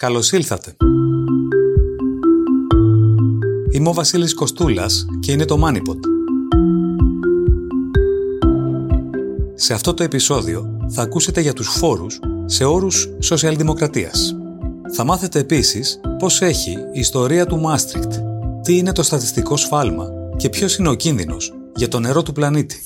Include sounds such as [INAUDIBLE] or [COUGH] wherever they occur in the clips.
Καλώς ήλθατε. Είμαι ο Βασίλης Κοστούλας και είναι το MoneyPod. Σε αυτό το επεισόδιο θα ακούσετε για τους φόρους σε όρους σοσιαλδημοκρατίας. Θα μάθετε επίσης πώς έχει η ιστορία του Μάστρικτ, τι είναι το στατιστικό σφάλμα και ποιος είναι ο κίνδυνος για το νερό του πλανήτη.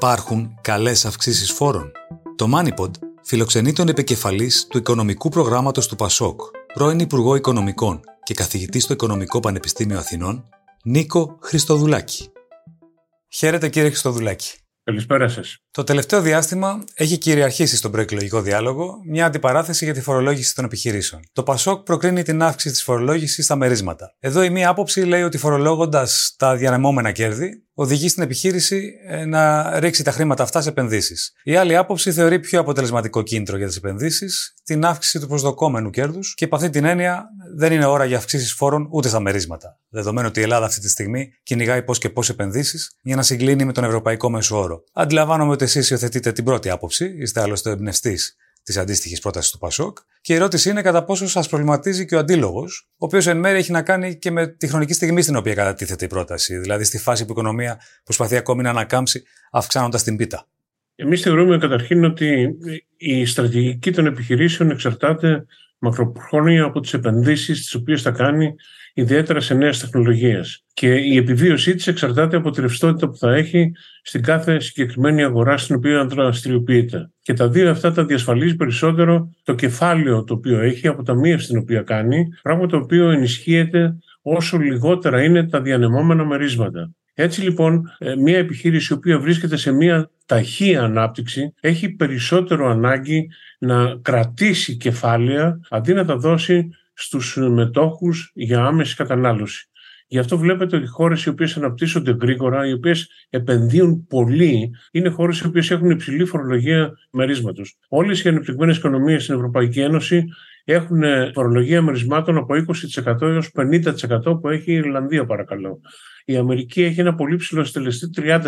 Υπάρχουν καλές αυξήσεις φόρων. Το MoneyPod φιλοξενεί τον επικεφαλής του Οικονομικού Προγράμματος του ΠΑΣΟΚ, πρώην Υπουργό Οικονομικών και καθηγητή στο Οικονομικό Πανεπιστήμιο Αθηνών, Νίκο Χριστοδουλάκη. Χαίρετε κύριε Χριστοδουλάκη. Καλησπέρα σας. Το τελευταίο διάστημα έχει κυριαρχήσει στον προεκλογικό διάλογο μια αντιπαράθεση για τη φορολόγηση των επιχειρήσεων. Το Πασόκ προκρίνει την αύξηση της φορολόγησης στα μερίσματα. Εδώ η μία άποψη λέει ότι φορολόγοντα τα διανεμόμενα κέρδη, οδηγεί στην επιχείρηση ε, να ρίξει τα χρήματα αυτά σε επενδύσεις. Η άλλη άποψη θεωρεί πιο αποτελεσματικό κίνητρο για τις επενδύσεις την αύξηση του προσδοκόμενου κέρδους και υπ' αυτή την έννοια δεν είναι ώρα για αυξήσεις φόρων ούτε στα μερίσματα. Δεδομένου ότι η Ελλάδα αυτή τη στιγμή κυνηγάει πώς και πώς επενδύσεις για να συγκλίνει με τον ευρωπαϊκό μέσο όρο. Αντιλαμβάνομαι ότι εσείς υιοθετείτε την πρώτη άποψη, είστε άλλωστε εμπνευστής της αντίστοιχης πρότασης του Πασόκ. Και η ερώτηση είναι κατά πόσο σας προβληματίζει και ο αντίλογος, ο οποίος εν μέρει έχει να κάνει και με τη χρονική στιγμή στην οποία κατατίθεται η πρόταση. Δηλαδή στη φάση που η οικονομία προσπαθεί ακόμη να ανακάμψει, αυξάνοντας την πίτα. Εμείς θεωρούμε καταρχήν ότι η στρατηγική των επιχειρήσεων εξαρτάται μακροχρόνια από τις επενδύσεις τις οποίες θα κάνει ιδιαίτερα σε νέες τεχνολογίες. Και η επιβίωσή της εξαρτάται από τη ρευστότητα που θα έχει στην κάθε συγκεκριμένη αγορά στην οποία δραστηριοποιείται. Και τα δύο αυτά τα διασφαλίζει περισσότερο το κεφάλαιο το οποίο έχει, από τα μία στην οποία κάνει, πράγμα το οποίο ενισχύεται όσο λιγότερα είναι τα διανεμόμενα μερίσματα. Έτσι λοιπόν, ε, μια επιχείρηση η οποία βρίσκεται σε μια ταχύ ανάπτυξη έχει περισσότερο ανάγκη να κρατήσει κεφάλαια αντί να τα δώσει στους μετόχους για άμεση κατανάλωση. Γι' αυτό βλέπετε ότι οι χώρες οι οποίες αναπτύσσονται γρήγορα, οι οποίες επενδύουν πολύ, είναι χώρες οι οποίες έχουν υψηλή φορολογία μερίσματος. Όλες οι ανεπτυγμένες οικονομίες στην Ευρωπαϊκή Ένωση έχουν φορολογία μερισμάτων από 20% έως 50% που έχει η Ιρλανδία, παρακαλώ. Η Αμερική έχει ένα πολύ ψηλό στελεστή 30%.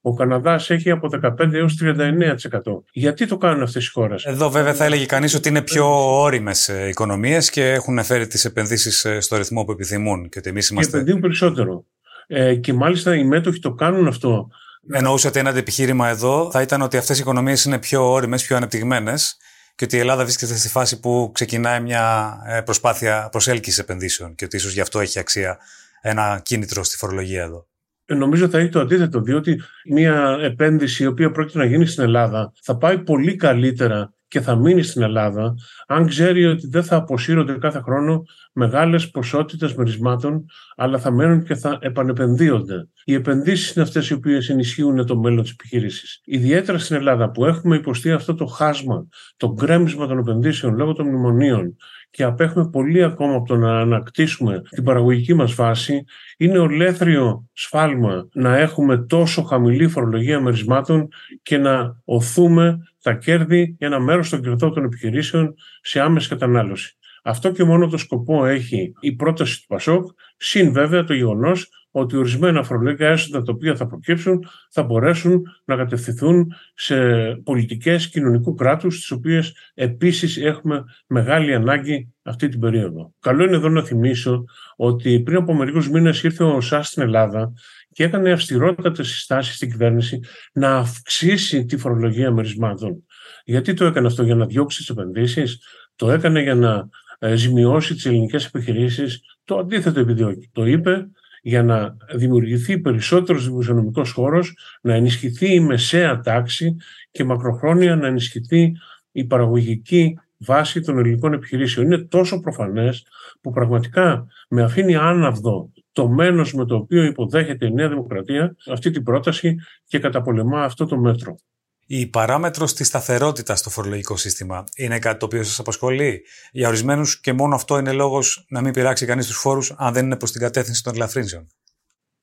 Ο Καναδάς έχει από 15 έως 39%. Γιατί το κάνουν αυτές οι χώρες; Εδώ, βέβαια, θα έλεγε κανείς ότι είναι πιο όριμες οικονομίες και έχουν φέρει τις επενδύσεις ε, στο ρυθμό που επιθυμούν. Και ότι εμείς είμαστε. Και επενδύουν περισσότερο. Ε, και μάλιστα οι μέτοχοι το κάνουν αυτό. Εννοούσατε ένα επιχείρημα εδώ θα ήταν ότι αυτές οι οικονομίες είναι πιο όριμες, πιο ανεπτυγμένες και ότι η Ελλάδα βρίσκεται στη φάση που ξεκινάει μια ε, προσπάθεια προσέλκυσης επενδύσεων και ότι ίσως γι' αυτό έχει αξία ένα κίνητρο στη φορολογία εδώ. Ε, νομίζω θα έχει το αντίθετο, διότι μια επένδυση η οποία πρόκειται να γίνει στην Ελλάδα θα πάει πολύ καλύτερα και θα μείνει στην Ελλάδα αν ξέρει ότι δεν θα αποσύρονται κάθε χρόνο μεγάλες ποσότητες μερισμάτων αλλά θα μένουν και θα επανεπενδύονται. Οι επενδύσεις είναι αυτές οι οποίες ενισχύουν το μέλλον της επιχείρησης. Ιδιαίτερα στην Ελλάδα που έχουμε υποστεί αυτό το χάσμα, το γκρέμισμα των επενδύσεων λόγω των μνημονίων και απέχουμε πολύ ακόμα από το να ανακτήσουμε την παραγωγική μας βάση, είναι ολέθριο σφάλμα να έχουμε τόσο χαμηλή φορολογία μερισμάτων και να οθούμε τα κέρδη για ένα μέρος των κερδών των επιχειρήσεων σε άμεση κατανάλωση. Αυτό και μόνο το σκοπό έχει η πρόταση του Πασόκ, συν βέβαια το γεγονός ότι ορισμένα φορολογικά έσοδα τα οποία θα προκύψουν θα μπορέσουν να κατευθυνθούν σε πολιτικές κοινωνικού κράτους τις οποίες επίσης έχουμε μεγάλη ανάγκη αυτή την περίοδο. Καλό είναι εδώ να θυμίσω ότι πριν από μερικούς μήνες ήρθε ο ΣΑΣ στην Ελλάδα και έκανε αυστηρότατες συστάσεις στην κυβέρνηση να αυξήσει τη φορολογία μερισμάτων. Γιατί το έκανε αυτό, για να διώξει τις επενδύσεις, το έκανε για να ε, ζημιώσει τις ελληνικές επιχειρήσεις; Το αντίθετο επιδιώκει. Το είπε για να δημιουργηθεί περισσότερος δημοσιονομικός χώρος, να ενισχυθεί η μεσαία τάξη και μακροχρόνια να ενισχυθεί η παραγωγική βάση των ελληνικών επιχειρήσεων. Είναι τόσο προφανές που πραγματικά με αφήνει άναυδο το μένος με το οποίο υποδέχεται η Νέα Δημοκρατία αυτή την πρόταση και καταπολεμά αυτό το μέτρο. Η παράμετρος της σταθερότητας στο φορολογικό σύστημα είναι κάτι το οποίο σας απασχολεί; Για ορισμένους και μόνο αυτό είναι λόγος να μην πειράξει κανείς τους φόρους, αν δεν είναι προς την κατεύθυνση των ελαφρύνσεων;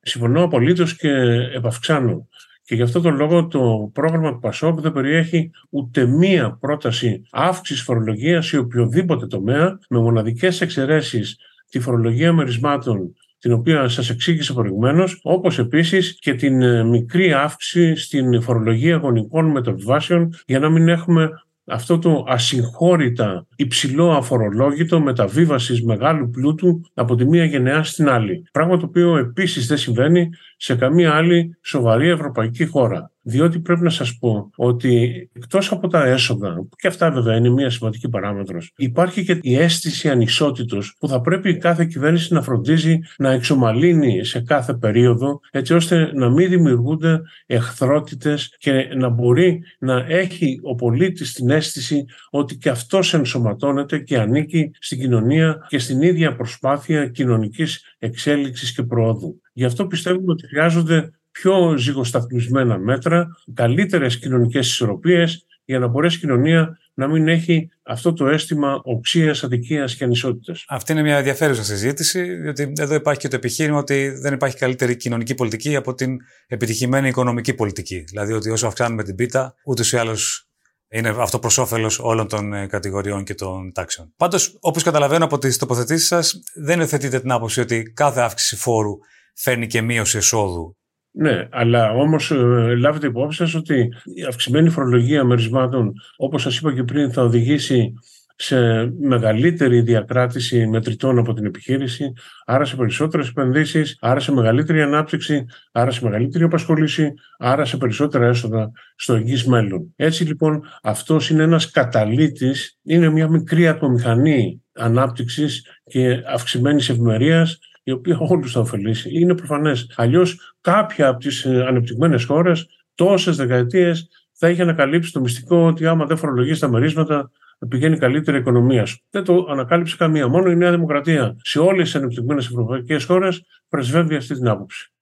Συμφωνώ απολύτως και επαυξάνω. Και γι' αυτό τον λόγο το πρόγραμμα του ΠΑΣΟΚ δεν περιέχει ούτε μία πρόταση αύξησης φορολογίας σε οποιοδήποτε τομέα, με μοναδικές εξαιρέσεις τη φορολογία μερισμάτων την οποία σας εξήγησε προηγουμένως, όπως επίσης και την ε, μικρή αύξηση στην φορολογία γονικών μεταβιβάσεων για να μην έχουμε αυτό το ασυγχώρητα υψηλό αφορολόγητο μεταβίβασης μεγάλου πλούτου από τη μία γενεά στην άλλη. Πράγμα το οποίο επίσης δεν συμβαίνει σε καμία άλλη σοβαρή ευρωπαϊκή χώρα. Διότι πρέπει να σας πω ότι εκτός από τα έσοδα, που και αυτά βέβαια είναι μια σημαντική παράμετρος, υπάρχει και η αίσθηση ανισότητος που θα πρέπει κάθε κυβέρνηση να φροντίζει να εξομαλύνει σε κάθε περίοδο έτσι ώστε να μην δημιουργούνται εχθρότητες και να μπορεί να έχει ο πολίτης την αίσθηση ότι και αυτός ενσωματώνεται και ανήκει στην κοινωνία και στην ίδια προσπάθεια κοινωνικής εξέλιξης και προόδου. Γι' αυτό πιστεύουμε ότι χρειάζονται πιο ζυγοσταθμισμένα μέτρα, καλύτερες κοινωνικές ισορροπίες για να μπορέσει η κοινωνία να μην έχει αυτό το αίσθημα οξίας, αδικίας και ανισότητας. Αυτή είναι μια ενδιαφέρουσα συζήτηση, διότι εδώ υπάρχει και το επιχείρημα ότι δεν υπάρχει καλύτερη κοινωνική πολιτική από την επιτυχημένη οικονομική πολιτική. Δηλαδή ότι όσο αυξάνουμε την πίτα, ούτως ή άλλως είναι αυτό προς όφελος όλων των ε, κατηγοριών και των τάξεων. Πάντως, όπως καταλαβαίνω από τις τοποθετήσεις σας, δεν υιοθετείτε την άποψη ότι κάθε αύξηση φόρου φέρνει και μείωση εσόδου ναι, αλλά όμως ε, λάβετε υπόψη σας ότι η αυξημένη φορολογία μερισμάτων, όπως σας είπα και πριν, θα οδηγήσει σε μεγαλύτερη διακράτηση μετρητών από την επιχείρηση, άρα σε περισσότερες επενδύσεις, άρα σε μεγαλύτερη ανάπτυξη, άρα σε μεγαλύτερη απασχόληση, άρα σε περισσότερα έσοδα στο εγγύς μέλλον. Έτσι λοιπόν αυτός είναι ένας καταλήτης, είναι μια μικρή ατομηχανή ανάπτυξης και αυξημένης ευημερίας η οποία όλους θα ωφελήσει. Είναι προφανές. Αλλιώς κάποια από τις ε, ανεπτυγμένες χώρες τόσες δεκαετίες θα είχε ανακαλύψει το μυστικό ότι άμα δεν φορολογείς τα μερίσματα, πηγαίνει καλύτερη οικονομία σου. Δεν το ανακάλυψε καμία. Μόνο η Νέα Δημοκρατία σε όλες τις ανεπτυγμένες ευρωπαϊκές χώρες πρεσβεύει αυτή την άποψη.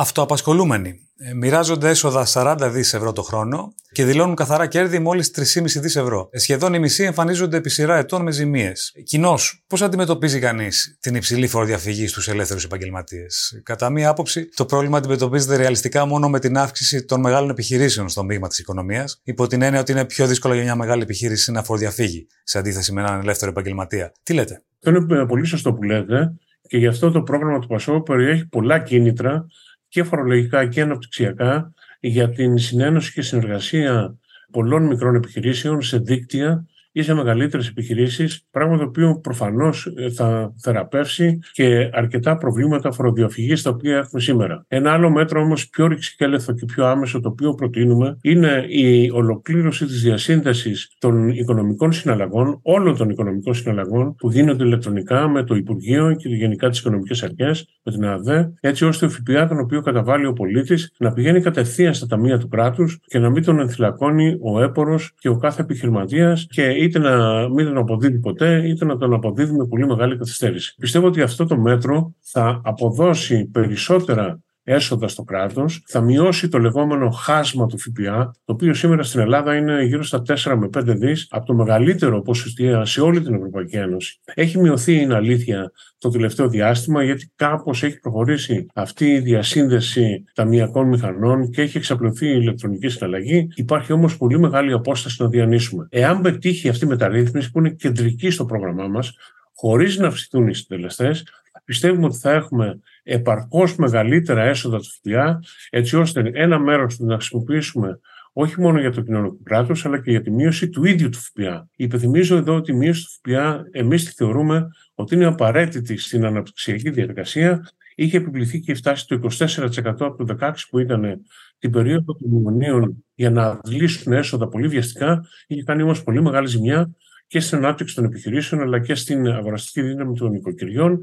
Αυτοαπασχολούμενοι ε, μοιράζονται έσοδα 40 δις ευρώ το χρόνο και δηλώνουν καθαρά κέρδη μόλις 3,5 δις ευρώ. Ε, σχεδόν οι μισοί εμφανίζονται επί σειρά ετών με ζημίες. Κοινώ, πώς αντιμετωπίζει κανείς την υψηλή φοροδιαφυγή στους ελεύθερους επαγγελματίες; Κατά μία άποψη, το πρόβλημα αντιμετωπίζεται ρεαλιστικά μόνο με την αύξηση των μεγάλων επιχειρήσεων στο μείγμα της οικονομίας, υπό την έννοια ότι είναι πιο δύσκολο για μια μεγάλη επιχείρηση να φοροδιαφύγει, σε αντίθεση με έναν ελεύθερο επαγγελματία. Τι λέτε; Αυτό είναι πολύ σωστό που λέτε και γι' αυτό το πρόγραμμα του Πασό περιέχει πολλά κίνητρα και φορολογικά και αναπτυξιακά για την συνένωση και συνεργασία πολλών μικρών επιχειρήσεων σε δίκτυα ή σε μεγαλύτερες επιχειρήσεις, πράγμα το οποίο προφανώς ε, θα θεραπεύσει και αρκετά προβλήματα φοροδιαφυγής τα οποία έχουμε σήμερα. Ένα άλλο μέτρο όμως πιο ρηξικέλευθο και πιο άμεσο το οποίο προτείνουμε είναι η ολοκλήρωση της διασύνδεσης των οικονομικών συναλλαγών, όλων των οικονομικών συναλλαγών που γίνονται ηλεκτρονικά με το Υπουργείο και γενικά τις οικονομικές αρχές, με την ΑΔΕ, έτσι ώστε ο ΦΠΑ τον οποίο καταβάλει ο πολίτης να πηγαίνει κατευθείαν στα ταμεία του κράτους και να μην τον ενθυλακώνει ο έπορος και ο κάθε επιχειρηματίας και είτε να μην τον αποδίδει ποτέ, είτε να τον αποδίδει με πολύ μεγάλη καθυστέρηση. Πιστεύω ότι αυτό το μέτρο θα αποδώσει περισσότερα έσοδα στο κράτος, θα μειώσει το λεγόμενο χάσμα του ΦΠΑ, το οποίο σήμερα στην Ελλάδα είναι γύρω στα 4 με 5 δις, από το μεγαλύτερο ποσοστία σε όλη την Ευρωπαϊκή Ένωση. Έχει μειωθεί, είναι αλήθεια, το τελευταίο διάστημα, γιατί κάπως έχει προχωρήσει αυτή η διασύνδεση ταμιακών μηχανών και έχει εξαπλωθεί η ηλεκτρονική συναλλαγή. Υπάρχει όμως πολύ μεγάλη απόσταση να διανύσουμε. Εάν πετύχει αυτή η μεταρρύθμιση, που είναι κεντρική στο πρόγραμμά μας, χωρίς να αυξηθούν οι συντελεστές, πιστεύουμε ότι θα έχουμε επαρκώς μεγαλύτερα έσοδα του ΦΠΑ, έτσι ώστε ένα μέρος του να χρησιμοποιήσουμε όχι μόνο για το κοινωνικό κράτος, αλλά και για τη μείωση του ίδιου του ΦΠΑ. Υπενθυμίζω εδώ ότι η μείωση του ΦΠΑ εμείς τη θεωρούμε ότι είναι απαραίτητη στην αναπτυξιακή διαδικασία. Είχε επιβληθεί και φτάσει το 24% από το 16% που ήταν την περίοδο των μνημονίων για να αντλήσουν έσοδα πολύ βιαστικά. Είχε κάνει όμως πολύ μεγάλη ζημιά και στην ανάπτυξη των επιχειρήσεων αλλά και στην αγοραστική δύναμη των νοικοκυριών.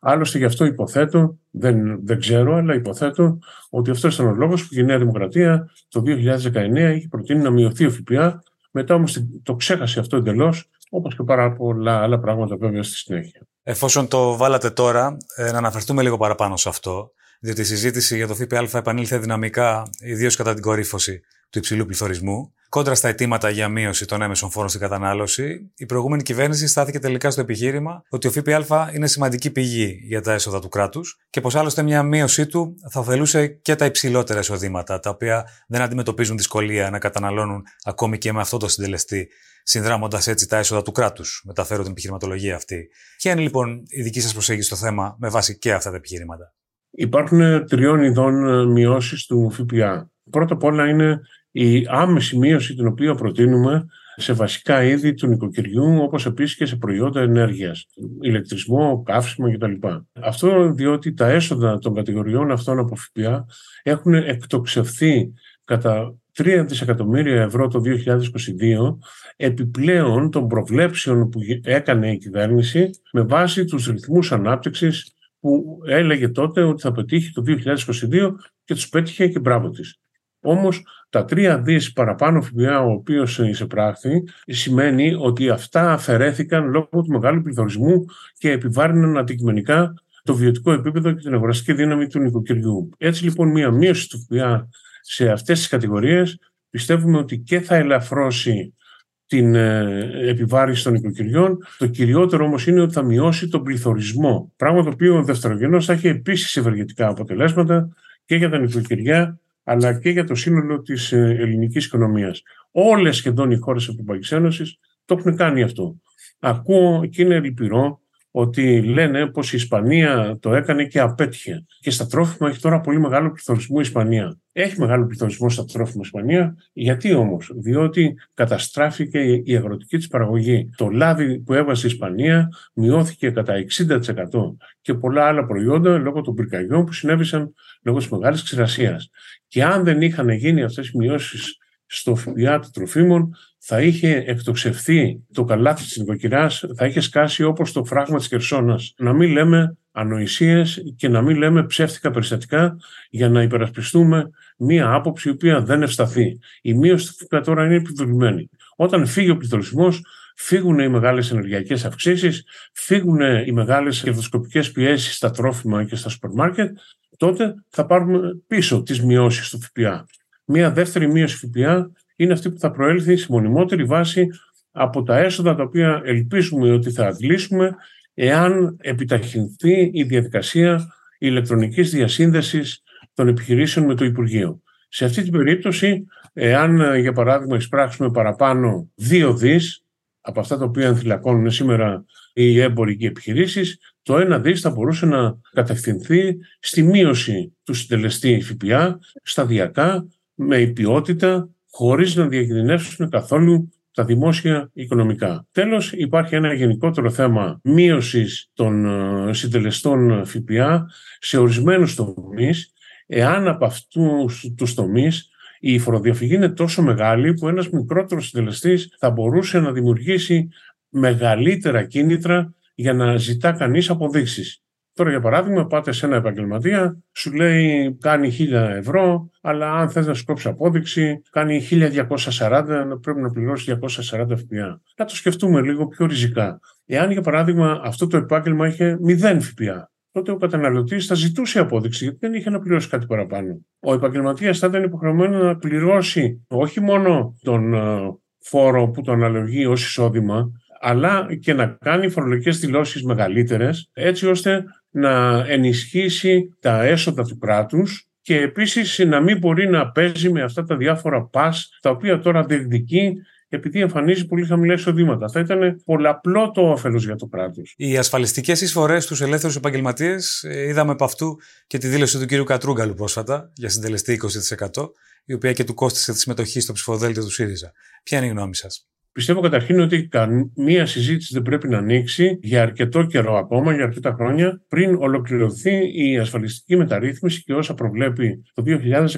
Άλλωστε γι' αυτό υποθέτω, δεν, δεν ξέρω, αλλά υποθέτω ότι αυτός ήταν ο λόγος που η Νέα Δημοκρατία το 2019 είχε προτείνει να μειωθεί ο ΦΠΑ. Μετά όμως το ξέχασε αυτό εντελώς, όπως και πάρα πολλά άλλα πράγματα βέβαια στη συνέχεια. Εφόσον το βάλατε τώρα, ε, να αναφερθούμε λίγο παραπάνω σε αυτό, διότι η συζήτηση για το ΦΠΑ επανήλθε δυναμικά, ιδίως κατά την κορύφωση του υψηλού πληθωρισμού. Κόντρα στα αιτήματα για μείωση των έμεσων φόρων στην κατανάλωση, η προηγούμενη κυβέρνηση στάθηκε τελικά στο επιχείρημα ότι ο ΦΠΑ είναι σημαντική πηγή για τα έσοδα του κράτους και πως άλλωστε μια μείωσή του θα ωφελούσε και τα υψηλότερα εισοδήματα, τα οποία δεν αντιμετωπίζουν δυσκολία να καταναλώνουν ακόμη και με αυτό το συντελεστή, συνδράμοντας έτσι τα έσοδα του κράτους. Μεταφέρω την επιχειρηματολογία αυτή. Ποια είναι λοιπόν η δική σας προσέγγιση στο θέμα με βάση και αυτά τα επιχειρήματα. Υπάρχουν τριών ειδών μειώσεις του ΦΠΑ. Πρώτα απ' όλα είναι η άμεση μείωση την οποία προτείνουμε σε βασικά είδη του νοικοκυριού, όπως επίσης και σε προϊόντα ενέργειας, ηλεκτρισμό, καύσιμο κτλ. Αυτό διότι τα έσοδα των κατηγοριών αυτών από ΦΠΑ έχουν εκτοξευθεί κατά 3 δισεκατομμύρια ευρώ το 2022 επιπλέον των προβλέψεων που έκανε η κυβέρνηση με βάση τους ρυθμούς ανάπτυξης που έλεγε τότε ότι θα πετύχει το 2022 και τους πέτυχε και μπράβο της. Όμως τα τρία δις παραπάνω ΦΠΑ ο οποίος εισεπράχθη σημαίνει ότι αυτά αφαιρέθηκαν λόγω του μεγάλου πληθωρισμού και επιβάρυναν αντικειμενικά το βιωτικό επίπεδο και την αγοραστική δύναμη του νοικοκυριού. Έτσι λοιπόν μια μείωση του ΦΠΑ σε αυτές τις κατηγορίες πιστεύουμε ότι και θα ελαφρώσει την ε, επιβάρηση των οικοκυριών. Το κυριότερο όμως είναι ότι θα μειώσει τον πληθωρισμό. Πράγμα το οποίο δευτερογενώς θα έχει επίσης ευεργετικά αποτελέσματα και για τα νοικοκυριά αλλά και για το σύνολο της ε, ελληνικής οικονομίας. Όλες σχεδόν οι χώρες της Ευρωπαϊκής Ένωσης το έχουν κάνει αυτό. Ακούω και είναι λυπηρό ότι λένε πως η Ισπανία το έκανε και απέτυχε. Και στα τρόφιμα έχει τώρα πολύ μεγάλο πληθωρισμό η Ισπανία. Έχει μεγάλο πληθωρισμό στα τρόφιμα η Ισπανία. Γιατί όμως, διότι καταστράφηκε η αγροτική της παραγωγή. Το λάδι που έβασε η Ισπανία μειώθηκε κατά 60% και πολλά άλλα προϊόντα λόγω των πυρκαγιών που συνέβησαν λόγω της μεγάλης ξηρασίας. Και αν δεν είχαν γίνει αυτές οι μειώσεις στο ΦΠΑ των τροφίμων, θα είχε εκτοξευθεί το καλάθι της νοικοκυράς, θα είχε σκάσει όπως το φράγμα της Κερσόνας. Να μην λέμε ανοησίες και να μην λέμε ψεύτικα περιστατικά για να υπερασπιστούμε μία άποψη η οποία δεν ευσταθεί. Η μείωση του ΦΠΑ τώρα είναι επιβεβλημένη. Όταν φύγει ο πληθωρισμός, φύγουν οι μεγάλες ενεργειακές αυξήσεις, φύγουν οι μεγάλες κερδοσκοπικές πιέσεις στα τρόφιμα και στα σούπερ μάρκετ, τότε θα πάρουμε πίσω τις μειώσεις του ΦΠΑ. Μία δεύτερη μείωση ΦΠΑ είναι αυτή που θα προέλθει σε μονιμότερη βάση από τα έσοδα τα οποία ελπίζουμε ότι θα αντλήσουμε εάν επιταχυνθεί η διαδικασία ηλεκτρονικής διασύνδεσης των επιχειρήσεων με το Υπουργείο. Σε αυτή την περίπτωση, εάν για παράδειγμα εισπράξουμε παραπάνω δύο δις από αυτά τα οποία ενθυλακώνουν σήμερα οι έμποροι και οι επιχειρήσεις, το ένα δις θα μπορούσε να κατευθυνθεί στη μείωση του συντελεστή ΦΠΑ σταδιακά με ποιότητα χωρίς να διακινδυνεύσουν καθόλου τα δημόσια οικονομικά. Τέλος, υπάρχει ένα γενικότερο θέμα μείωσης των ε, συντελεστών ΦΠΑ σε ορισμένους τομείς, εάν από αυτούς τους τομείς η φοροδιαφυγή είναι τόσο μεγάλη που ένας μικρότερος συντελεστής θα μπορούσε να δημιουργήσει μεγαλύτερα κίνητρα για να ζητά κανείς αποδείξεις. Τώρα, για παράδειγμα, πάτε σε ένα επαγγελματία, σου λέει κάνει 1000 ευρώ, αλλά αν θες να σου κόψει απόδειξη, κάνει 1240, πρέπει να πληρώσεις 240 ΦΠΑ. Να το σκεφτούμε λίγο πιο ριζικά. Εάν, για παράδειγμα, αυτό το επάγγελμα είχε 0 ΦΠΑ, τότε ο καταναλωτής θα ζητούσε απόδειξη, γιατί δεν είχε να πληρώσει κάτι παραπάνω. Ο επαγγελματίας θα ήταν υποχρεωμένος να πληρώσει όχι μόνο τον ε, φόρο που το αναλογεί ως εισόδημα, αλλά και να κάνει φορολογικές δηλώσεις μεγαλύτερες, έτσι ώστε να ενισχύσει τα έσοδα του κράτους και επίσης να μην μπορεί να παίζει με αυτά τα διάφορα πας τα οποία τώρα διεκδικεί επειδή εμφανίζει πολύ χαμηλά εισοδήματα. Θα ήταν πολλαπλό το όφελος για το κράτος. Οι ασφαλιστικές εισφορές στους ελεύθερους επαγγελματίες, ε, είδαμε από αυτού και τη δήλωση του κ. Κατρούγκαλου πρόσφατα για συντελεστή 20%, η οποία και του κόστησε τη συμμετοχή στο ψηφοδέλτιο του ΣΥΡΙΖΑ. Ποια είναι η γνώμη σας; Πιστεύω καταρχήν ότι καμία συζήτηση δεν πρέπει να ανοίξει για αρκετό καιρό ακόμα, για αρκετά χρόνια, πριν ολοκληρωθεί η ασφαλιστική μεταρρύθμιση και όσα προβλέπει το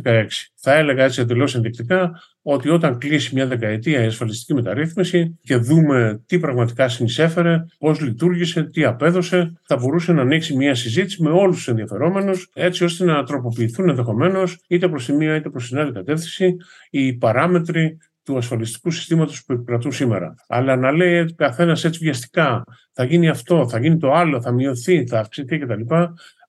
2016. Θα έλεγα έτσι εντελώς ενδεικτικά ότι όταν κλείσει μια δεκαετία η ασφαλιστική μεταρρύθμιση και δούμε τι πραγματικά συνεισέφερε, πώς λειτουργήσε, τι απέδωσε, θα μπορούσε να ανοίξει μια συζήτηση με όλους τους ενδιαφερόμενους, έτσι ώστε να τροποποιηθούν ενδεχομένως είτε προς τη μία είτε προς την άλλη κατεύθυνση οι παράμετροι του ασφαλιστικού συστήματος που επικρατούν σήμερα. Αλλά να λέει καθένας έτσι βιαστικά, θα γίνει αυτό, θα γίνει το άλλο, θα μειωθεί, θα αυξηθεί κτλ.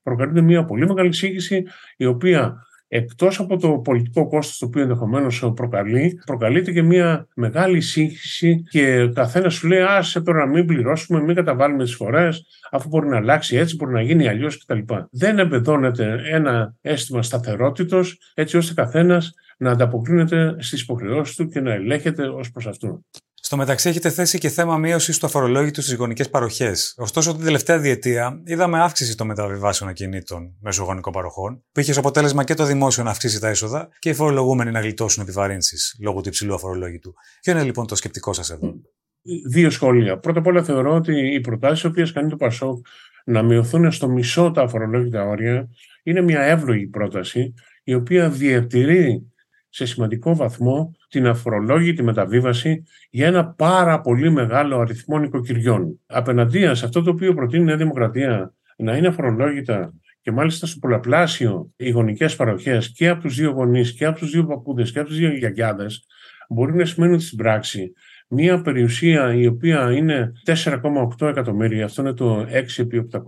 Προκαλείται μια πολύ μεγάλη σύγχυση, η οποία εκτός από το πολιτικό κόστος το οποίο ενδεχομένως προκαλεί, προκαλείται και μια μεγάλη σύγχυση και καθένας σου λέει άσε τώρα να μην πληρώσουμε, μην καταβάλουμε τις φορές, αφού μπορεί να αλλάξει έτσι, μπορεί να γίνει αλλιώς κτλ. Δεν εμπεδώνεται ένα αίσθημα σταθερότητος έτσι ώστε καθένας να ανταποκρίνεται στις υποχρεώσεις του και να ελέγχεται ως προς αυτού. Στο μεταξύ, έχετε θέσει και θέμα μείωσης του αφορολόγητου στις γονικές παροχές. Ωστόσο, την τελευταία διετία είδαμε αύξηση των μεταβιβάσεων ακινήτων μέσω γονικών παροχών, που είχε ως αποτέλεσμα και το δημόσιο να αυξήσει τα έσοδα και οι φορολογούμενοι να γλιτώσουν επιβαρύνσεις λόγω του υψηλού αφορολόγητου. Ποιο είναι λοιπόν το σκεπτικό σας εδώ; Δύο σχόλια. Πρώτα απ' όλα, θεωρώ ότι οι προτάσεις, οι οποίες κάνει το Πασόκ να μειωθούν στο μισό τα αφορολόγητα όρια, είναι μια εύλογη πρόταση, η οποία διατηρεί σε σημαντικό βαθμό την αφορολόγητη μεταβίβαση για ένα πάρα πολύ μεγάλο αριθμό νοικοκυριών. Απέναντία σε αυτό το οποίο προτείνει η Νέα Δημοκρατία να είναι αφορολόγητα και μάλιστα στο πολλαπλάσιο οι γονικές παροχές και από τους δύο γονείς και από τους δύο παππούδες και από τους δύο γιαγιάδες, μπορεί να σημαίνει στην πράξη μια περιουσία η οποία είναι 4,8 εκατομμύρια, αυτό είναι το 6 επί 800.000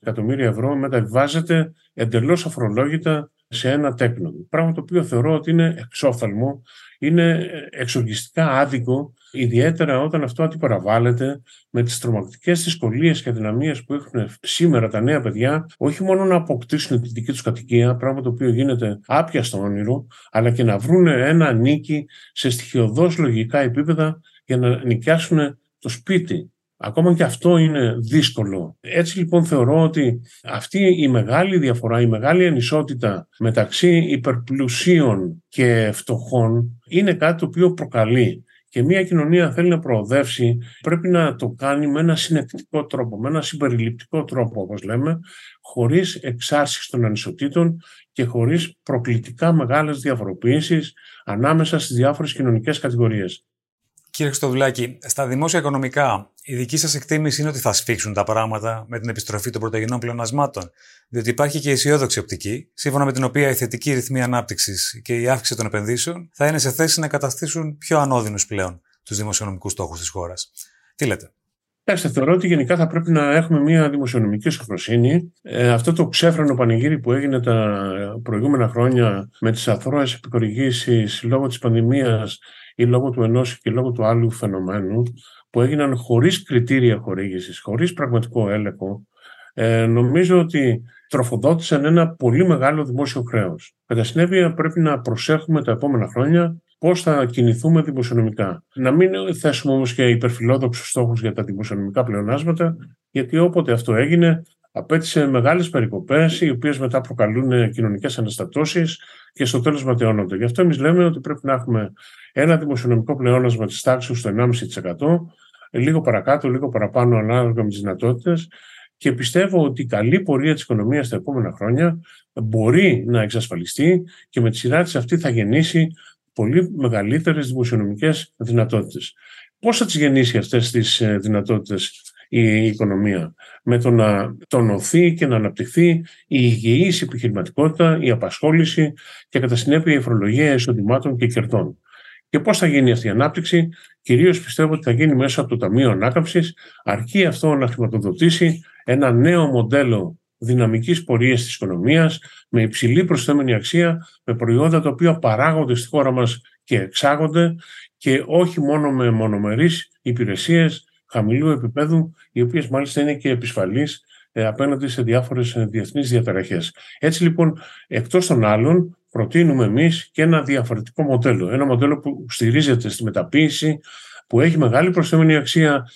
εκατομμύρια ευρώ, μεταβιβάζεται εντελώς αφορολόγητα σε ένα τέκνο. Πράγμα το οποίο θεωρώ ότι είναι εξόφθαλμο, είναι εξοργιστικά άδικο, ιδιαίτερα όταν αυτό αντιπαραβάλλεται με τις τρομακτικές δυσκολίες και αδυναμίες που έχουν σήμερα τα νέα παιδιά, όχι μόνο να αποκτήσουν τη δική τους κατοικία, πράγμα το οποίο γίνεται άπια στο όνειρο, αλλά και να βρουν ένα νίκη σε στοιχειοδός λογικά επίπεδα για να νοικιάσουν το σπίτι Ακόμα και αυτό είναι δύσκολο. Έτσι λοιπόν θεωρώ ότι αυτή η μεγάλη διαφορά, η μεγάλη ανισότητα μεταξύ υπερπλουσίων και φτωχών είναι κάτι το οποίο προκαλεί. Και μια κοινωνία θέλει να προοδεύσει, πρέπει να το κάνει με ένα συνεκτικό τρόπο, με ένα συμπεριληπτικό τρόπο όπως λέμε, χωρίς εξάρσεις των ανισοτήτων και χωρίς προκλητικά μεγάλες διαφοροποιήσεις ανάμεσα στις διάφορες κοινωνικές κατηγορίες. Κύριε Χρυστοβλάκη, στα δημόσια οικονομικά, η δική σας εκτίμηση είναι ότι θα σφίξουν τα πράγματα με την επιστροφή των πρωτογενών πλεονασμάτων. Διότι υπάρχει και αισιόδοξη οπτική, σύμφωνα με την οποία η θετική ρυθμή ανάπτυξης και η αύξηση των επενδύσεων θα είναι σε θέση να καταστήσουν πιο ανώδυνους πλέον τους δημοσιονομικούς στόχους της χώρας. Τι λέτε; Κοιτάξτε, θεωρώ ότι γενικά θα πρέπει να έχουμε μια δημοσιονομική σοφροσύνη. Ε, αυτό το ξέφρενο πανηγύρι που έγινε τα προηγούμενα χρόνια με τις αθρώες επιχορηγήσει λόγω της πανδημίας ή λόγω του ενός και λόγω του άλλου φαινομένου που έγιναν χωρίς κριτήρια χορήγησης, χωρίς πραγματικό έλεγχο, ε, νομίζω ότι τροφοδότησαν ένα πολύ μεγάλο δημόσιο χρέος. Κατά συνέπεια, πρέπει να προσέχουμε τα επόμενα χρόνια πώς θα κινηθούμε δημοσιονομικά. Να μην θέσουμε όμως και υπερφιλόδοξους στόχους για τα δημοσιονομικά πλεονάσματα, γιατί όποτε αυτό έγινε, απέτησε μεγάλες περικοπές, οι οποίες μετά προκαλούν κοινωνικές αναστατώσεις και στο τέλος ματαιώνονται. Γι' αυτό εμείς λέμε ότι πρέπει να έχουμε ένα δημοσιονομικό πλεόνασμα της τάξης στο 1,5%, λίγο παρακάτω, λίγο παραπάνω ανάλογα με τις δυνατότητες. Και πιστεύω ότι η καλή πορεία της οικονομίας τα επόμενα χρόνια μπορεί να εξασφαλιστεί και με τη σειρά της αυτή θα γεννήσει πολύ μεγαλύτερες δημοσιονομικές δυνατότητες. Πώς θα τις γεννήσει αυτές τις ε, δυνατότητες η οικονομία, με το να τονωθεί και να αναπτυχθεί η υγιής επιχειρηματικότητα, η απασχόληση και κατά συνέπεια η φορολογία εισοδημάτων και κερδών. Και πώς θα γίνει αυτή η ανάπτυξη, κυρίως πιστεύω ότι θα γίνει μέσα από το Ταμείο Ανάκαμψης, αρκεί αυτό να χρηματοδοτήσει ένα νέο μοντέλο δυναμικής πορείας της οικονομίας, με υψηλή προσθέμενη αξία, με προϊόντα τα οποία παράγονται στη χώρα μας και εξάγονται και όχι μόνο με μονομερείς υπηρεσίες χαμηλού επίπεδου, οι οποίες μάλιστα είναι και επισφαλείς ε, απέναντι σε διάφορες διεθνείς διαταραχές. Έτσι λοιπόν, εκτός των άλλων, προτείνουμε εμείς και ένα διαφορετικό μοντέλο. Ένα μοντέλο που στηρίζεται στη μεταποίηση, που έχει μεγάλη προσθέμενη αξία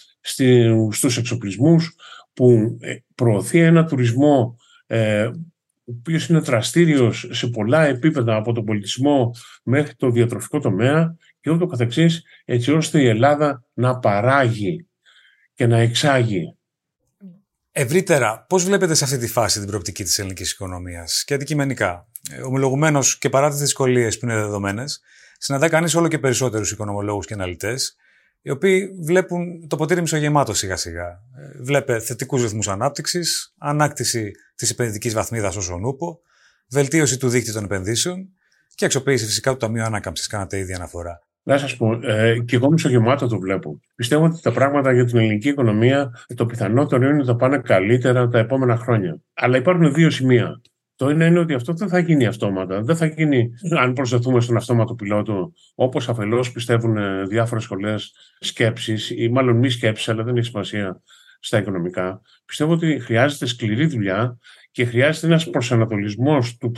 στους εξοπλισμούς, που ε, προωθεί ένα τουρισμό ε, ο οποίος είναι δραστήριος σε πολλά επίπεδα από τον πολιτισμό μέχρι το διατροφικό τομέα και ούτω καθεξής, έτσι ώστε η Ελλάδα να παράγει και να εξάγει. Ευρύτερα, πώς βλέπετε σε αυτή τη φάση την προοπτική της ελληνικής οικονομίας και αντικειμενικά; Ε, Ομολογουμένως και παρά τις δυσκολίες που είναι δεδομένες, συναντά κανείς όλο και περισσότερους οικονομολόγους και αναλυτές, οι οποίοι βλέπουν το ποτήρι μισογεμάτο σιγά-σιγά. Ε, βλέπε θετικούς ρυθμούς ανάπτυξης, ανάκτηση της επενδυτικής βαθμίδας όσον ούπο, βελτίωση του δίκτυου των επενδύσεων και αξιοποίηση φυσικά του Ταμείου Ανάκαμψης. Κάνατε ήδη αναφορά. Να σας πω, ε, και εγώ μισογεμάτο το βλέπω. Πιστεύω ότι τα πράγματα για την ελληνική οικονομία το πιθανότερο είναι ότι θα πάνε καλύτερα τα επόμενα χρόνια. Αλλά υπάρχουν δύο σημεία. Το ένα είναι ότι αυτό δεν θα γίνει αυτόματα. Δεν θα γίνει αν προσδεθούμε στον αυτόματο πιλότο, όπως αφελώς πιστεύουν διάφορες σχολές σκέψης, ή μάλλον μη σκέψης, αλλά δεν έχει σημασία στα οικονομικά. Πιστεύω ότι χρειάζεται σκληρή δουλειά και χρειάζεται ένας προσανατολισμός του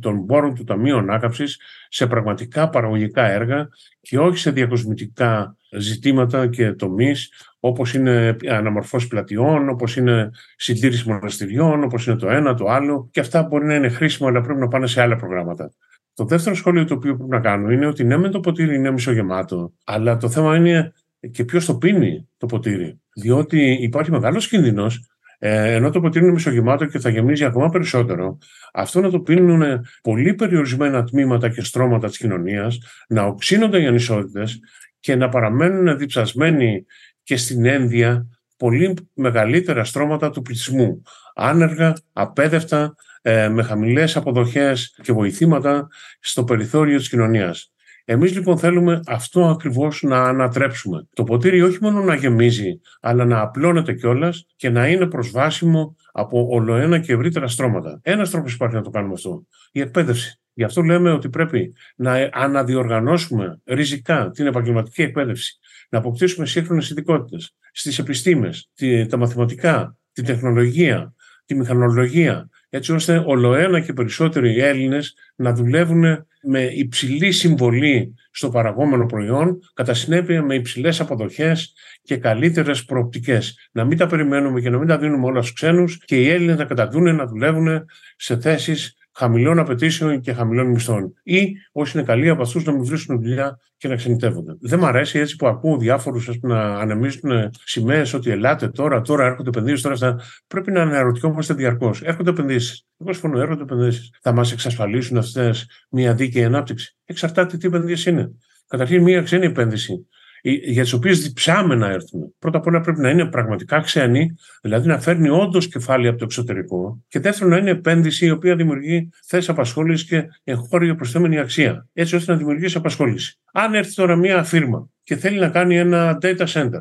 των πόρων του Ταμείου Ανάκαψης σε πραγματικά παραγωγικά έργα και όχι σε διακοσμητικά ζητήματα και τομείς όπως είναι αναμορφώσεις πλατιών, όπως είναι συντήρηση μοναστηριών, όπως είναι το ένα, το άλλο και αυτά μπορεί να είναι χρήσιμα αλλά πρέπει να πάνε σε άλλα προγράμματα. Το δεύτερο σχόλιο το οποίο πρέπει να κάνω είναι ότι ναι, με το ποτήρι είναι μισογεμάτο, αλλά το θέμα είναι και ποιος το πίνει το ποτήρι. Διότι υπάρχει μεγάλος κίνδυνος ε, ενώ το ποτήρι είναι μισογεμάτο και θα γεμίζει ακόμα περισσότερο, αυτό να το πίνουν πολύ περιορισμένα τμήματα και στρώματα της κοινωνίας, να οξύνονται οι ανισότητες και να παραμένουν διψασμένοι και στην ένδια πολύ μεγαλύτερα στρώματα του πληθυσμού. Άνεργα, απέδευτα, ε, με χαμηλές αποδοχές και βοηθήματα στο περιθώριο της κοινωνίας. Εμείς λοιπόν θέλουμε αυτό ακριβώς να ανατρέψουμε. Το ποτήρι όχι μόνο να γεμίζει, αλλά να απλώνεται κιόλας και να είναι προσβάσιμο από ολοένα και ευρύτερα στρώματα. Ένας τρόπος υπάρχει να το κάνουμε αυτό. Η εκπαίδευση. Γι' αυτό λέμε ότι πρέπει να αναδιοργανώσουμε ριζικά την επαγγελματική εκπαίδευση, να αποκτήσουμε σύγχρονες ειδικότητες στις επιστήμες, τα μαθηματικά, τη τεχνολογία, τη μηχανολογία, έτσι ώστε ολοένα και περισσότεροι Έλληνες να δουλεύουν με υψηλή συμβολή στο παραγόμενο προϊόν, κατά συνέπεια με υψηλές αποδοχές και καλύτερες προοπτικές. Να μην τα περιμένουμε και να μην τα δίνουμε όλα στους ξένους και οι Έλληνες να καταδούν να δουλεύουν σε θέσεις χαμηλών απαιτήσεων και χαμηλών μισθών. Ή όσοι είναι καλοί από αυτούς να μην βρίσκουν δουλειά και να ξενιτεύονται. Δεν μου αρέσει έτσι που ακούω διάφορους να ανεμίζουν σημαίες ότι ελάτε τώρα, τώρα έρχονται επενδύσεις, τώρα αυτά. Πρέπει να αναρωτιόμαστε διαρκώς. Έρχονται επενδύσεις. Εγώ συμφωνώ, έρχονται επενδύσεις. Θα μας εξασφαλίσουν αυτές μια δίκαιη ανάπτυξη. Εξαρτάται τι επενδύσεις είναι. Καταρχήν, μια ξένη επένδυση για τις οποίες διψάμε να έρθουν. Πρώτα απ' όλα πρέπει να είναι πραγματικά ξένοι, δηλαδή να φέρνει όντως κεφάλαια από το εξωτερικό. Και δεύτερον, να είναι επένδυση η οποία δημιουργεί θέσεις απασχόλησης και εγχώρια προσθέμενη αξία, έτσι ώστε να δημιουργήσει απασχόληση. Αν έρθει τώρα μια φίρμα και θέλει να κάνει ένα data center,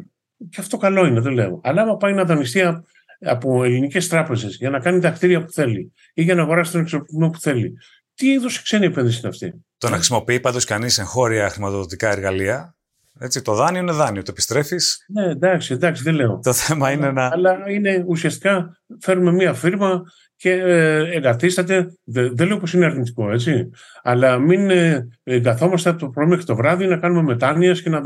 και αυτό καλό είναι, δεν λέω. Αλλά άμα πάει να δανειστεί από ελληνικές τράπεζες για να κάνει τα κτίρια που θέλει ή για να αγοράσει τον εξοπλισμό που θέλει, τι είδους ξένη επένδυση είναι αυτή; Το να χρησιμοποιεί πάντως κανείς εγχώρια χρηματοδοτικά εργαλεία έτσι, το δάνειο είναι δάνειο, το επιστρέφεις. Ναι, εντάξει, εντάξει, δεν λέω. Το θέμα είναι να. Αλλά είναι ουσιαστικά φέρνουμε μία φίρμα και ε, εγκαθίσταται. Δεν, δεν λέω πως είναι αρνητικό, έτσι. Αλλά μην ε, εγκαθόμαστε από το πρωί μέχρι το βράδυ να κάνουμε μετάνοιες και να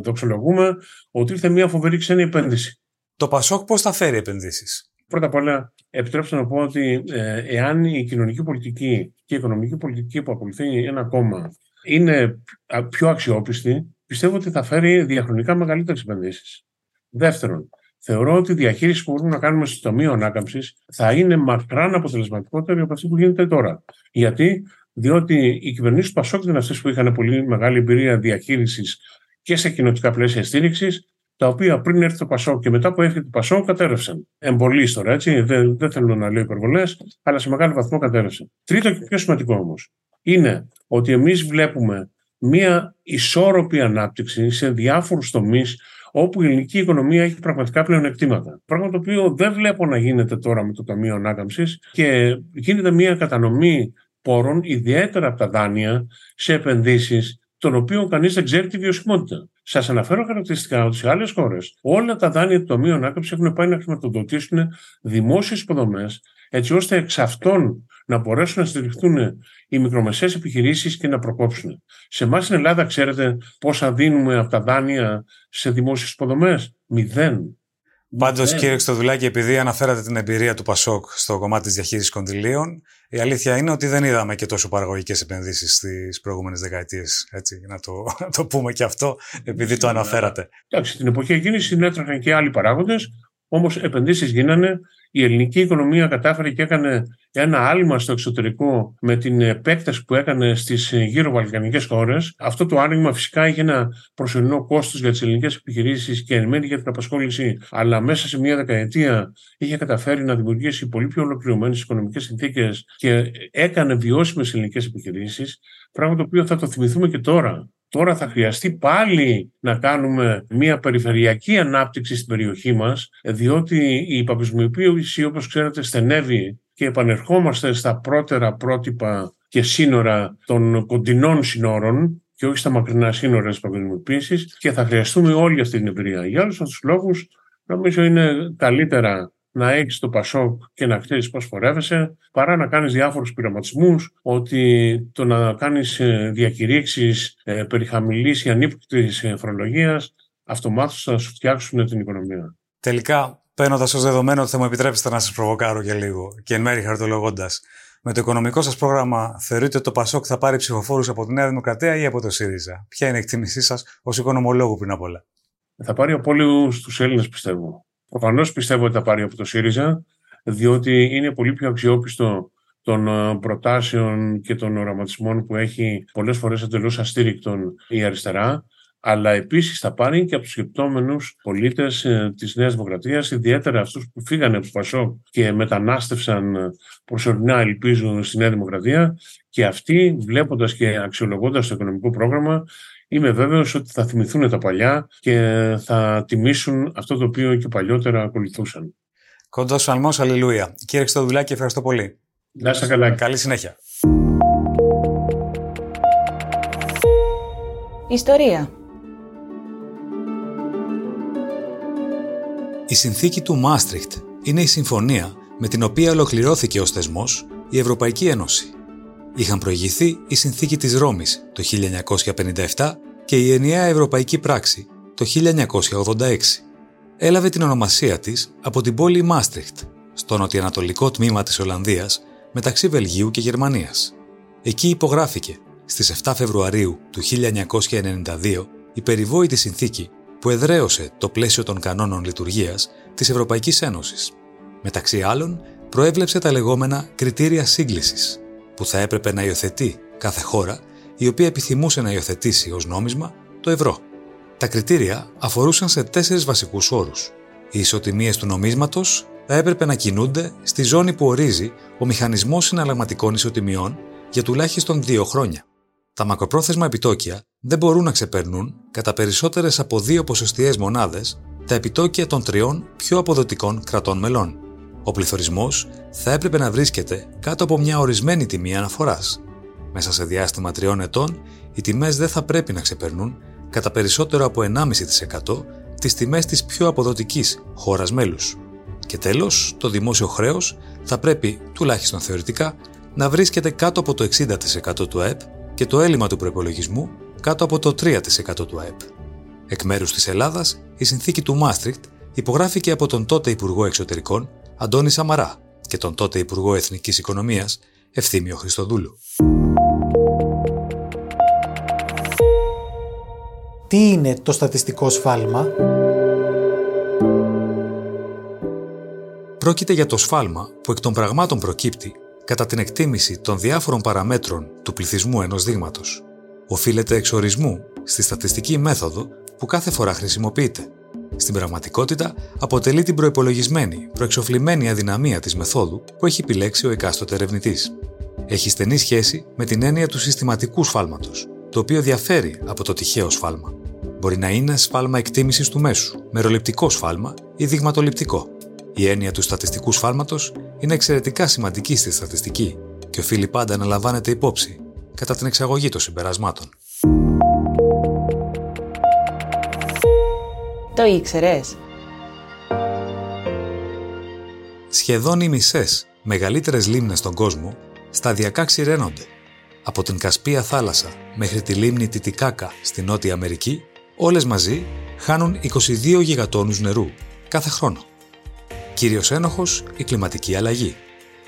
δοξολογούμε ότι ήρθε μία φοβερή ξένη επένδυση. Το Πασόκ πώς θα φέρει επενδύσεις; Πρώτα απ' όλα, επιτρέψτε να πω ότι ε, εάν η κοινωνική πολιτική και η οικονομική πολιτική που ακολουθεί ένα κόμμα είναι πιο αξιόπιστη, πιστεύω ότι θα φέρει διαχρονικά μεγαλύτερες επενδύσεις. Δεύτερον, θεωρώ ότι η διαχείριση που μπορούμε να κάνουμε στο Ταμείο Ανάκαμψης θα είναι μακράν αποτελεσματικότερη από αυτή που γίνεται τώρα. Γιατί, διότι οι κυβερνήσεις του Πασόκ ήταν αυτές που είχαν πολύ μεγάλη εμπειρία διαχείρισης και σε κοινωτικά πλαίσια στήριξης, τα οποία πριν έρθει το Πασόκ και μετά που έρθει το Πασόκ κατέρευσαν. Εμπολής τώρα, έτσι. Δεν, δεν θέλω να λέω υπερβολές, αλλά σε μεγάλο βαθμό κατέρευσαν. Τρίτο και πιο σημαντικό όμως είναι ότι εμείς βλέπουμε μια ισόρροπη ανάπτυξη σε διάφορους τομείς όπου η ελληνική οικονομία έχει πραγματικά πλεονεκτήματα. Πράγμα το οποίο δεν βλέπω να γίνεται τώρα με το Ταμείο Ανάκαμψης και γίνεται μια κατανομή πόρων, ιδιαίτερα από τα δάνεια, σε επενδύσεις, των οποίων κανείς δεν ξέρει τη βιωσιμότητα. Σας αναφέρω χαρακτηριστικά ότι σε άλλες χώρες όλα τα δάνεια του Ταμείου Ανάκαμψης έχουν πάει να χρηματοδοτήσουν δημόσιες υποδομές, έτσι ώστε εξ αυτών να μπορέσουν να στηριχθούν οι μικρομεσαίες επιχειρήσεις και να προκόψουν. Σε εμάς στην Ελλάδα, ξέρετε πόσα δίνουμε από τα δάνεια σε δημόσιες υποδομές; Μηδέν. Πάντως, κύριε Ξτοδουλάκη, επειδή αναφέρατε την εμπειρία του Πασόκ στο κομμάτι της διαχείρισης κονδυλίων, η αλήθεια είναι ότι δεν είδαμε και τόσο παραγωγικές επενδύσεις στις προηγούμενες δεκαετίες. Να το, [LAUGHS] να το πούμε και αυτό, επειδή το αναφέρατε. Εντάξει, στην εποχή εκείνη συνέτρεχαν και άλλοι παράγοντες, όμως επενδύσεις γίνανε η ελληνική οικονομία κατάφερε και έκανε ένα άλμα στο εξωτερικό με την επέκταση που έκανε στις γύρω βαλκανικές χώρες. Αυτό το άνοιγμα φυσικά είχε ένα προσωρινό κόστος για τις ελληνικές επιχειρήσεις και εν για την απασχόληση, αλλά μέσα σε μια δεκαετία είχε καταφέρει να δημιουργήσει πολύ πιο ολοκληρωμένες οικονομικές συνθήκες και έκανε βιώσιμες ελληνικές επιχειρήσεις. Πράγμα το οποίο θα το θυμηθούμε και τώρα. Τώρα θα χρειαστεί πάλι να κάνουμε μια περιφερειακή ανάπτυξη στην περιοχή μας, διότι η παγκοσμιοποίηση, όπως ξέρετε, στενεύει και επανερχόμαστε στα πρώτερα πρότυπα και σύνορα των κοντινών σύνορων και όχι στα μακρινά σύνορα της παγκοσμιοποίησης και θα χρειαστούμε όλη αυτή την εμπειρία. Για όλους αυτούς τους λόγους, νομίζω είναι καλύτερα να έχεις το Πασόκ και να ξέρεις πώς φορεύεσαι, παρά να κάνεις διάφορους πειραματισμούς ότι το να κάνεις ε, διακηρύξεις ε, περί χαμηλής ή ανύποπτη ε, φορολογίας αυτομάτως θα σου φτιάξουν την οικονομία. Τελικά, παίρνοντας ως δεδομένο ότι θα μου επιτρέψετε να σας προβοκάρω και λίγο και εν μέρει χαρτολογώντας, με το οικονομικό σας πρόγραμμα θεωρείτε ότι το Πασόκ θα πάρει ψηφοφόρους από τη Νέα Δημοκρατία ή από το ΣΥΡΙΖΑ; Ποια είναι η εκτίμησή σας ως οικονομολόγου πριν απ' όλα; Θα πάρει από όλου του Έλληνες, πιστεύω. Προφανώς πιστεύω ότι θα πάρει από το ΣΥΡΙΖΑ, διότι είναι πολύ πιο αξιόπιστο των ε, προτάσεων και των οραματισμών που έχει πολλές φορές εντελώς αστήρικτον η αριστερά αλλά επίσης θα πάρει και από τους σκεπτόμενους πολίτες ε, της Νέας Δημοκρατίας, ιδιαίτερα αυτούς που φύγανε από το Πασό και μετανάστευσαν ε, προσωρινά, ελπίζουν, στη Νέα Δημοκρατία. Και αυτοί, βλέποντας και αξιολογώντας το οικονομικό πρόγραμμα, είμαι βέβαιος ότι θα θυμηθούν τα παλιά και θα τιμήσουν αυτό το οποίο και παλιότερα ακολουθούσαν. Κοντός αλμός, αλληλούια. Κύριε Χρυστοδουλάκη, ευχαριστώ πολύ. Να είστε καλά. Καλή συνέχεια. Ιστορία. Η συνθήκη του Μάστριχτ είναι η συμφωνία με την οποία ολοκληρώθηκε ως θεσμός η Ευρωπαϊκή Ένωση. Είχαν προηγηθεί η συνθήκη της Ρώμης το 1957 και η ενιαία Ευρωπαϊκή Πράξη το 1986. Έλαβε την ονομασία της από την πόλη Μάστριχτ, στο νοτιοανατολικό τμήμα της Ολλανδίας, μεταξύ Βελγίου και Γερμανίας. Εκεί υπογράφηκε στις 7 Φεβρουαρίου του 1992 η περιβόητη συνθήκη που εδραίωσε το πλαίσιο των κανόνων λειτουργίας της Ευρωπαϊκής Ένωσης. Μεταξύ άλλων, προέβλεψε τα λεγόμενα κριτήρια σύγκλησης, που θα έπρεπε να υιοθετεί κάθε χώρα η οποία επιθυμούσε να υιοθετήσει ως νόμισμα το ευρώ. Τα κριτήρια αφορούσαν σε τέσσερις βασικούς όρους. Οι ισοτιμίες του νομίσματος θα έπρεπε να κινούνται στη ζώνη που ορίζει ο Μηχανισμός Συναλλαγματικών Ισοτιμιών για τουλάχιστον δύο χρόνια. Τα μακροπρόθεσμα επιτόκια δεν μπορούν να ξεπερνούν κατά περισσότερες από δύο ποσοστιαίες μονάδες τα επιτόκια των τριών πιο αποδοτικών κρατών μελών. Ο πληθωρισμός θα έπρεπε να βρίσκεται κάτω από μια ορισμένη τιμή αναφοράς. Μέσα σε διάστημα τριών ετών, οι τιμές δεν θα πρέπει να ξεπερνούν κατά περισσότερο από 1,5% τις τιμές της πιο αποδοτικής χώρας μέλους. Και τέλος, το δημόσιο χρέος θα πρέπει, τουλάχιστον θεωρητικά, να βρίσκεται κάτω από το 60% του ΑΕΠ και το έλλειμμα του προπολογισμού κάτω από το 3% του ΑΕΠ. Εκ μέρους της Ελλάδας, η συνθήκη του Μάστρικτ υπογράφηκε από τον τότε Υπουργό Εξωτερικών Αντώνη Σαμαρά και τον τότε Υπουργό Εθνικής Οικονομίας Ευθύμιο Χριστοδούλου. Τι είναι το στατιστικό σφάλμα; Πρόκειται για το σφάλμα που εκ των πραγμάτων προκύπτει κατά την εκτίμηση των διάφορων παραμέτρων του πληθυσμού ενός δείγματος. Οφείλεται εξορισμού στη στατιστική μέθοδο που κάθε φορά χρησιμοποιείται. Στην πραγματικότητα, αποτελεί την προπολογισμένη, προεξοφλημένη αδυναμία της μεθόδου που έχει επιλέξει ο εκάστοτε ερευνητής. Έχει στενή σχέση με την έννοια του συστηματικού σφάλματος, το οποίο διαφέρει από το τυχαίο σφάλμα. Μπορεί να είναι σφάλμα εκτίμησης του μέσου, μεροληπτικό σφάλμα ή δειγματοληπτικό. Η έννοια του στατιστικού σφάλματος είναι εξαιρετικά σημαντική στη στατιστική και οφείλει πάντα να λαμβάνεται υπόψη κατά την εξαγωγή των συμπερασμάτων. Το ήξερες; Σχεδόν οι μισές μεγαλύτερες λίμνες στον κόσμο σταδιακά ξηραίνονται. Από την Κασπία θάλασσα μέχρι τη λίμνη Τιτικάκα στη Νότια Αμερική, όλες μαζί χάνουν 22 γιγατόνους νερού κάθε χρόνο. Κύριος ένοχος η κλιματική αλλαγή.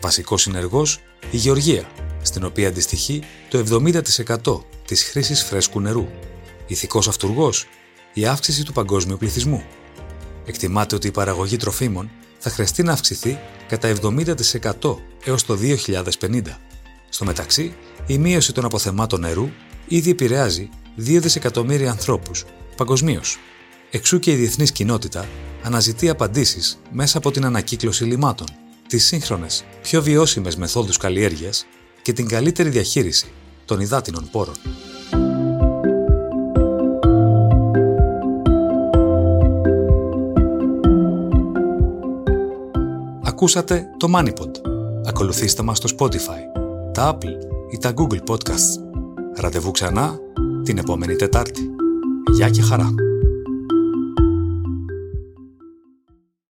Βασικός συνεργός η γεωργία, στην οποία αντιστοιχεί το 70% της χρήσης φρέσκου νερού. Ηθικός αυτούργος η αύξηση του παγκόσμιου πληθυσμού. Εκτιμάται ότι η παραγωγή τροφίμων θα χρειαστεί να αυξηθεί κατά 70% έως το 2050. Στο μεταξύ, η μείωση των αποθεμάτων νερού ήδη επηρεάζει 2 δισεκατομμύρια ανθρώπους παγκοσμίως. Εξού και η διεθνής κοινότητα αναζητεί απαντήσεις μέσα από την ανακύκλωση λιμάτων, τις σύγχρονες, πιο βιώσιμες μεθόδους καλλιέργειας και την καλύτερη διαχείριση των υδάτινων πόρων. Ακούσατε το MoneyPod, Ακολουθήστε μας στο Spotify, τα Apple ή τα Google Podcasts. Ραντεβού ξανά την επόμενη Τετάρτη. Γεια και χαρά!